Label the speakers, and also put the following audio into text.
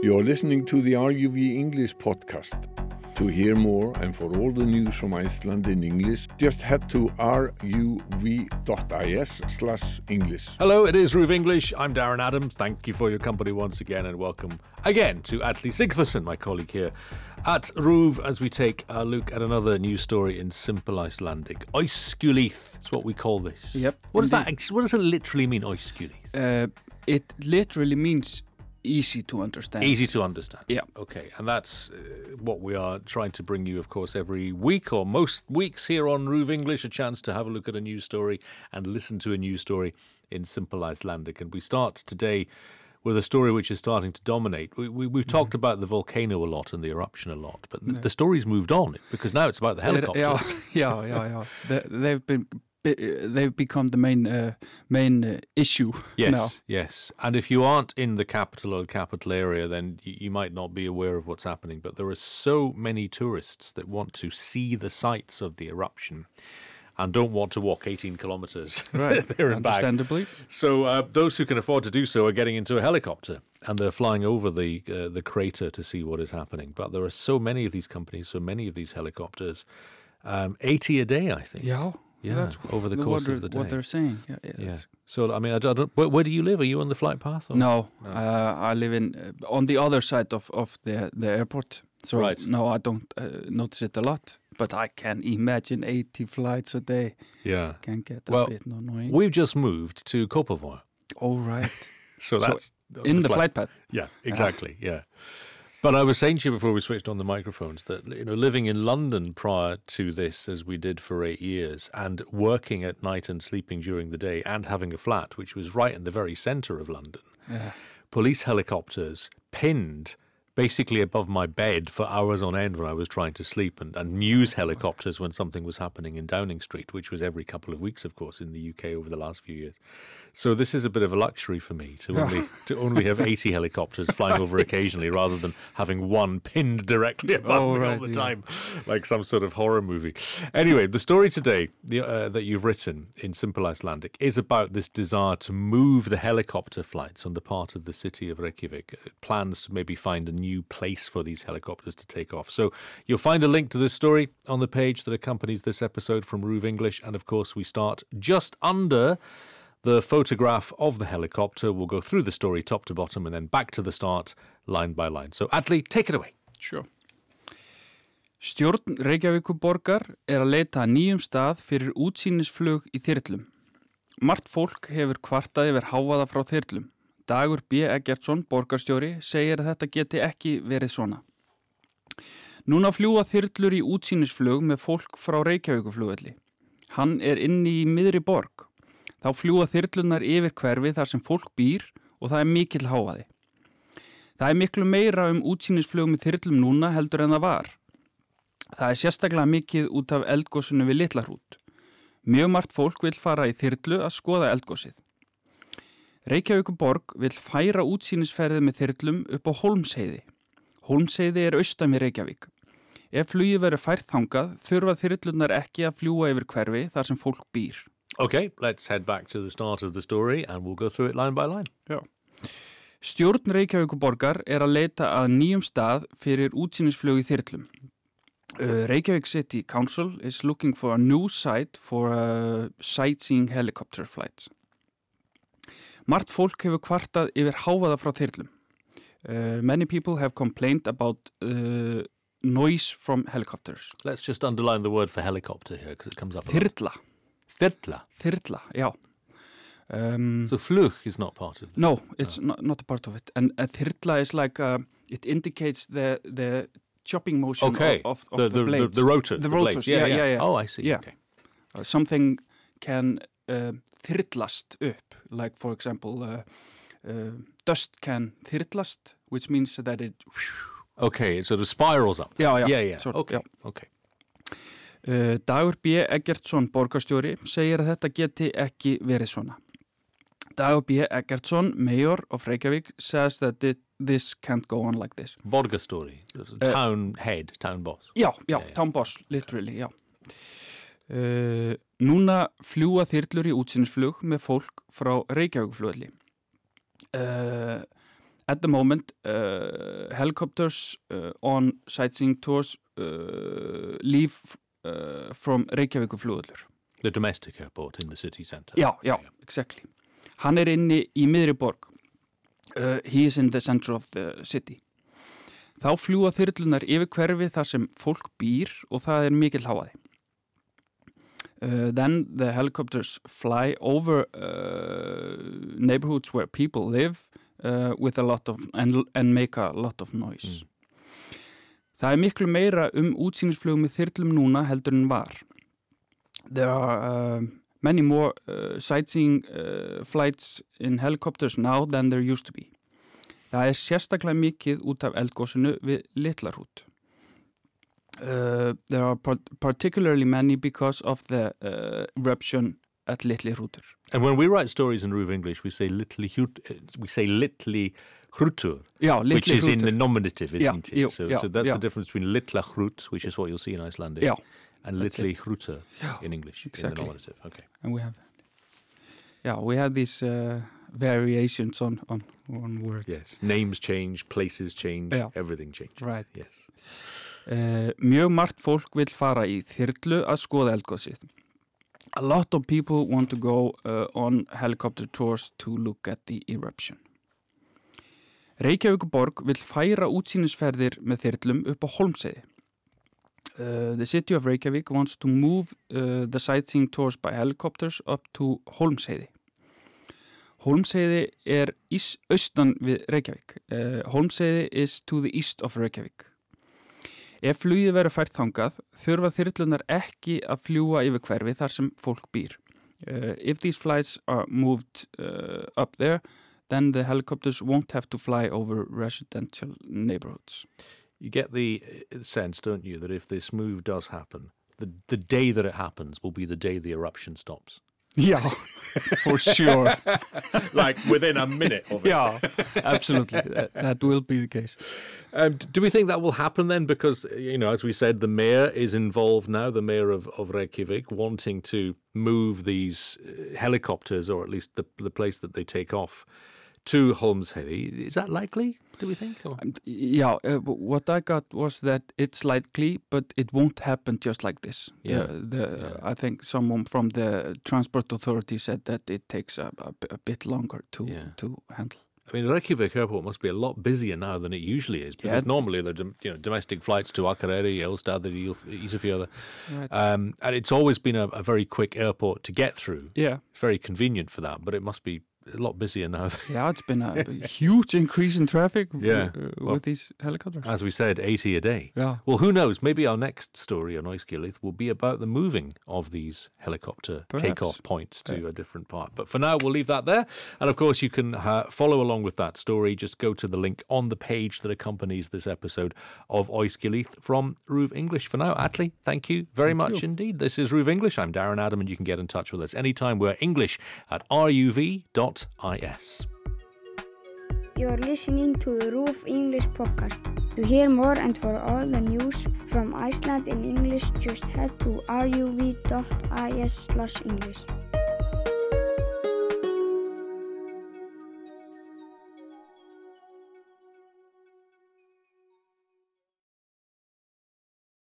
Speaker 1: You're listening to the RUV English podcast. To hear more and for all the news from Iceland in English, just head to ruv.is slash English.
Speaker 2: Hello, it is RÚV English. I'm Darren Adam. Thank you for your company once again and welcome again to Atli Sigtherson, my colleague here at RÚV, as we take a look at another news story in simple Icelandic. Auðskilið is what we call this.
Speaker 3: Yep,
Speaker 2: What does that what does it literally mean, Auðskilið?
Speaker 3: Uh, it literally means easy to understand.
Speaker 2: Easy to understand.
Speaker 3: Yeah.
Speaker 2: Okay, and that's uh, what we are trying to bring you, of course, every week or most weeks here on RÚV English, a chance to have a look at a news story and listen to a news story in simple Icelandic. And we start today with a story which is starting to dominate. We, we, we've talked about the volcano a lot and the eruption a lot, but th- the story's moved on because now it's about the helicopters.
Speaker 3: Yeah, yeah, yeah, yeah. They, they've been they've become the main uh, main uh, issue
Speaker 2: Yes,
Speaker 3: now.
Speaker 2: yes. And if you aren't in the capital or the capital area, then you might not be aware of what's happening. But there are so many tourists that want to see the sights of the eruption and don't want to walk 18 kilometers
Speaker 3: Right,
Speaker 2: there and back.
Speaker 3: understandably.
Speaker 2: So uh, those who can afford to do so are getting into a helicopter and they're flying over the uh, the crater to see what is happening. But there are so many of these companies, so many of these helicopters. Um, 80 a day, I think.
Speaker 3: Yeah,
Speaker 2: Yeah,
Speaker 3: that's
Speaker 2: over the course of the day.
Speaker 3: What they're saying. Yeah, yeah,
Speaker 2: Yeah. So I mean, I don't. Where, where do you live? Are you on the flight path? Or?
Speaker 3: No, uh, I live in uh, on the other side of of the the airport. So
Speaker 2: Right.
Speaker 3: no, I don't uh, notice it a lot. But I can imagine 80 flights a day
Speaker 2: Yeah.
Speaker 3: can get a
Speaker 2: Well,
Speaker 3: bit annoying.
Speaker 2: We've just moved to Copenhagen,
Speaker 3: All right.
Speaker 2: so
Speaker 3: So
Speaker 2: that's
Speaker 3: in the flight path.
Speaker 2: Yeah, exactly. Yeah. But I was saying to you before we switched on the microphones that you know living in London prior to this, as we did for eight years, and working at night and sleeping during the day, and having a flat which was right in the very centre of London,
Speaker 3: Yeah.
Speaker 2: police helicopters pinned basically above my bed for hours on end when I was trying to sleep, and, and news helicopters when something was happening in Downing Street, which was every couple of weeks, of course, in the UK over the last few years. So this is a bit of a luxury for me to only to only have 80 helicopters flying over occasionally, rather than having one pinned directly above
Speaker 3: Oh,
Speaker 2: me all the
Speaker 3: yeah.
Speaker 2: time, like some sort of horror movie. Anyway, the story today the, uh, that you've written in Simple Icelandic is about this desire to move the helicopter flights on the part of the city of Reykjavik. uh, Plans to maybe find a new place for these helicopters to take off. So you'll find a link to this story on the page that accompanies this episode from RÚV English. And of course, we start just under the photograph of the helicopter. We'll go through the story top to bottom and then back to the start, line by line. So, Atli, take it away.
Speaker 3: Sure. Stjórn Reykjavíkuborgar er að leita nýjum stað fyrir útsýnisflug í þyrlum. Mart fólk hefur kvartað yfir háaða frá þyrlum. Dagur B. Eggertsson, borgarstjóri, segir að þetta geti ekki verið svona. Núna fljúa þyrlur í útsýnisflug með fólk frá Reykjavíkuflugvelli. Hann er inni í miðri borg. Þá fljúa þyrlunar yfir hverfi þar sem fólk býr og það er mikill háaði. Það er miklu meira um útsýnisflug með þyrlum núna heldur en það var. Það er sérstaklega mikið út af eldgósinu við Litlarút. Mjög margt fólk vil fara í þyrlu að skoða eldgósið. Reykjavíkuborg vil færa útsýnisferðið með þyrlum upp á Holmsheiði. Holmsheiði er austan við Reykjavík. Ef flugi verður fært þangað þurfa þyrlunar ekki að fljúa yfir hverfi þar sem fólk býr.
Speaker 2: Okay, let's head back to the start of the story and we'll go through it line by line.
Speaker 3: Já. Stjórn Reykjavíkuborgar er að leita að nýjum stað fyrir útsýnisflug í þyrlum. Uh, Reykjavík City Council is looking for a new site for uh, sightseeing helicopter flights. Mart fólk hefur kvartað yfir háfaða frá þyrlum. Uh, many people have complained about uh, noise from helicopters.
Speaker 2: Let's just underline the word for helicopter here because it comes up.
Speaker 3: Þyrla,
Speaker 2: Þyrla.
Speaker 3: þyrla, já. Um,
Speaker 2: So flug is not part of it.
Speaker 3: No, it's not, not a part of it. And a thyrla is like, uh, it indicates the the chopping motion
Speaker 2: Okay,
Speaker 3: of, of,
Speaker 2: the,
Speaker 3: the,
Speaker 2: the,
Speaker 3: blades.
Speaker 2: the rotors.
Speaker 3: The
Speaker 2: blades.
Speaker 3: rotors, yeah, yeah, yeah.
Speaker 2: Oh, I see.
Speaker 3: Yeah.
Speaker 2: Okay.
Speaker 3: Uh, something can uh, þyrlast upp, like for example, uh, uh, dust can þyrlast, which means that it...
Speaker 2: Okay, it sort of spirals up.
Speaker 3: Já, já,
Speaker 2: Yeah, yeah.
Speaker 3: sort- já.
Speaker 2: okay.
Speaker 3: Uh, Dagur B. Eggertsson, borgarstjóri, segir að þetta geti ekki verið svona. Dagur B. Eggertsson, mayor of Reykjavík, says that it, this can't go on like this.
Speaker 2: A
Speaker 3: Uh,
Speaker 2: town head, town boss.
Speaker 3: Já, já,
Speaker 2: já.
Speaker 3: town boss, literally, já. Uh, núna fljúa þyrlur í útsinnsflug með fólk frá Reykjavíkflugli. Uh, at the moment, uh, helicopters uh, on sightseeing tours leave from Reykjavík flugulur.
Speaker 2: The domestic airport in the city centre.
Speaker 3: Já, já, exactly. Hann er inni í miðri borg. He is in the center of the city. Þá fljúa þyrlunar yfir hverfi þar sem fólk býr og það er mikil háaði. Uh, then the helicopters fly over uh, neighborhoods where people live uh, with a lot of and, and make a lot of noise. Það er miklu meira um útsýnisflugum með þyrlum núna heldur en var. There are uh, many more uh, sightseeing uh, flights in helicopters now than there used to be. Það er sérstaklega mikið út af eldgósinu við Littlarhút. Uh, there are par particularly many because of the uh, eruption at Litli Hrútur.
Speaker 2: And when we write stories in RÚV English, we say Litli Hrút, uh, we say Litli Hrútur,
Speaker 3: Litli
Speaker 2: which is in the nominative, isn't it?
Speaker 3: yeah,
Speaker 2: so,
Speaker 3: yeah,
Speaker 2: so that's
Speaker 3: yeah.
Speaker 2: the difference between Litla Hrút, which is what you'll see in Icelandic,
Speaker 3: Yeah,
Speaker 2: and Litli Hrútur
Speaker 3: Yeah,
Speaker 2: in English, in the nominative. Okay.
Speaker 3: and we have yeah, we have these uh, variations on, on, on words.
Speaker 2: Yes. Names change, places change,
Speaker 3: Yeah.
Speaker 2: everything changes.
Speaker 3: Right.
Speaker 2: Yes.
Speaker 3: Uh, mjög margt fólk vil fara í þyrlu að skoða eldgósið. A lot of people want to go uh, on helicopter tours to look at the eruption. Reykjavíkuborg vil færa útsýnisferðir með þyrlum upp á Holmseiði. Uh, the city of Reykjavík wants to move the sightseeing tours by helicopters up to Holmseiði. Holmseiði er austan við Reykjavík. Holmseiði is to the east of Reykjavík. Ef flugið verður fært þangað, þurfa þyrlunar ekki að fljúa yfir hverfi þar sem fólk býr. Uh, if these flights are moved uh, up there, then the helicopters won't have to fly over residential neighborhoods.
Speaker 2: You get the uh, sense, don't you, that if this move does happen, the, the day that it happens will be the day the eruption stops.
Speaker 3: Yeah, for sure.
Speaker 2: like within a minute of it.
Speaker 3: yeah, absolutely. That, that will be the case.
Speaker 2: Um, do we think that will happen then? Because, you know, as we said, the mayor is involved now, the mayor of, of Reykjavik, wanting to move these uh, helicopters, or at least the, the place that they take off, to Hólmsheiði. Is that likely, do we think? Or?
Speaker 3: Yeah, uh, what I got was that it's likely, but it won't happen just like this.
Speaker 2: Yeah.
Speaker 3: Uh, the,
Speaker 2: Yeah.
Speaker 3: I think someone from the transport authority said that it takes a bit longer to
Speaker 2: Yeah.
Speaker 3: to handle.
Speaker 2: I mean, Reykjavik airport must be a lot busier now than it usually is, because
Speaker 3: Yeah.
Speaker 2: normally they're you know, domestic flights to Akureyri, Egilsstaðir, Ísafjörður,
Speaker 3: Right.
Speaker 2: um, and it's always been a, a very quick airport to get through.
Speaker 3: yeah,
Speaker 2: It's very convenient for that, but it must be a lot busier now.
Speaker 3: yeah, it's been a, huge increase in traffic w-
Speaker 2: Yeah,
Speaker 3: uh,
Speaker 2: well-
Speaker 3: with these helicopters.
Speaker 2: As we said, 80 a day.
Speaker 3: yeah.
Speaker 2: Well, who knows? Maybe our next story on Auðskilið will be about the moving of these helicopter
Speaker 3: Perhaps.
Speaker 2: takeoff points to
Speaker 3: Yeah.
Speaker 2: a different part. But for now, we'll leave that there. And of course, you can uh, follow along with that story. Just go to the link on the page that accompanies this episode of Auðskilið from RÚV English. For now, Atli, thank you very
Speaker 3: Thank
Speaker 2: much
Speaker 3: you.
Speaker 2: indeed. This is RÚV English. I'm Darren Adam, and you can get in touch with us anytime. We're English at ruv.is.
Speaker 4: You are listening to the RÚV English podcast. To hear more and for all the news from Iceland in English, just head to ruv.is/english.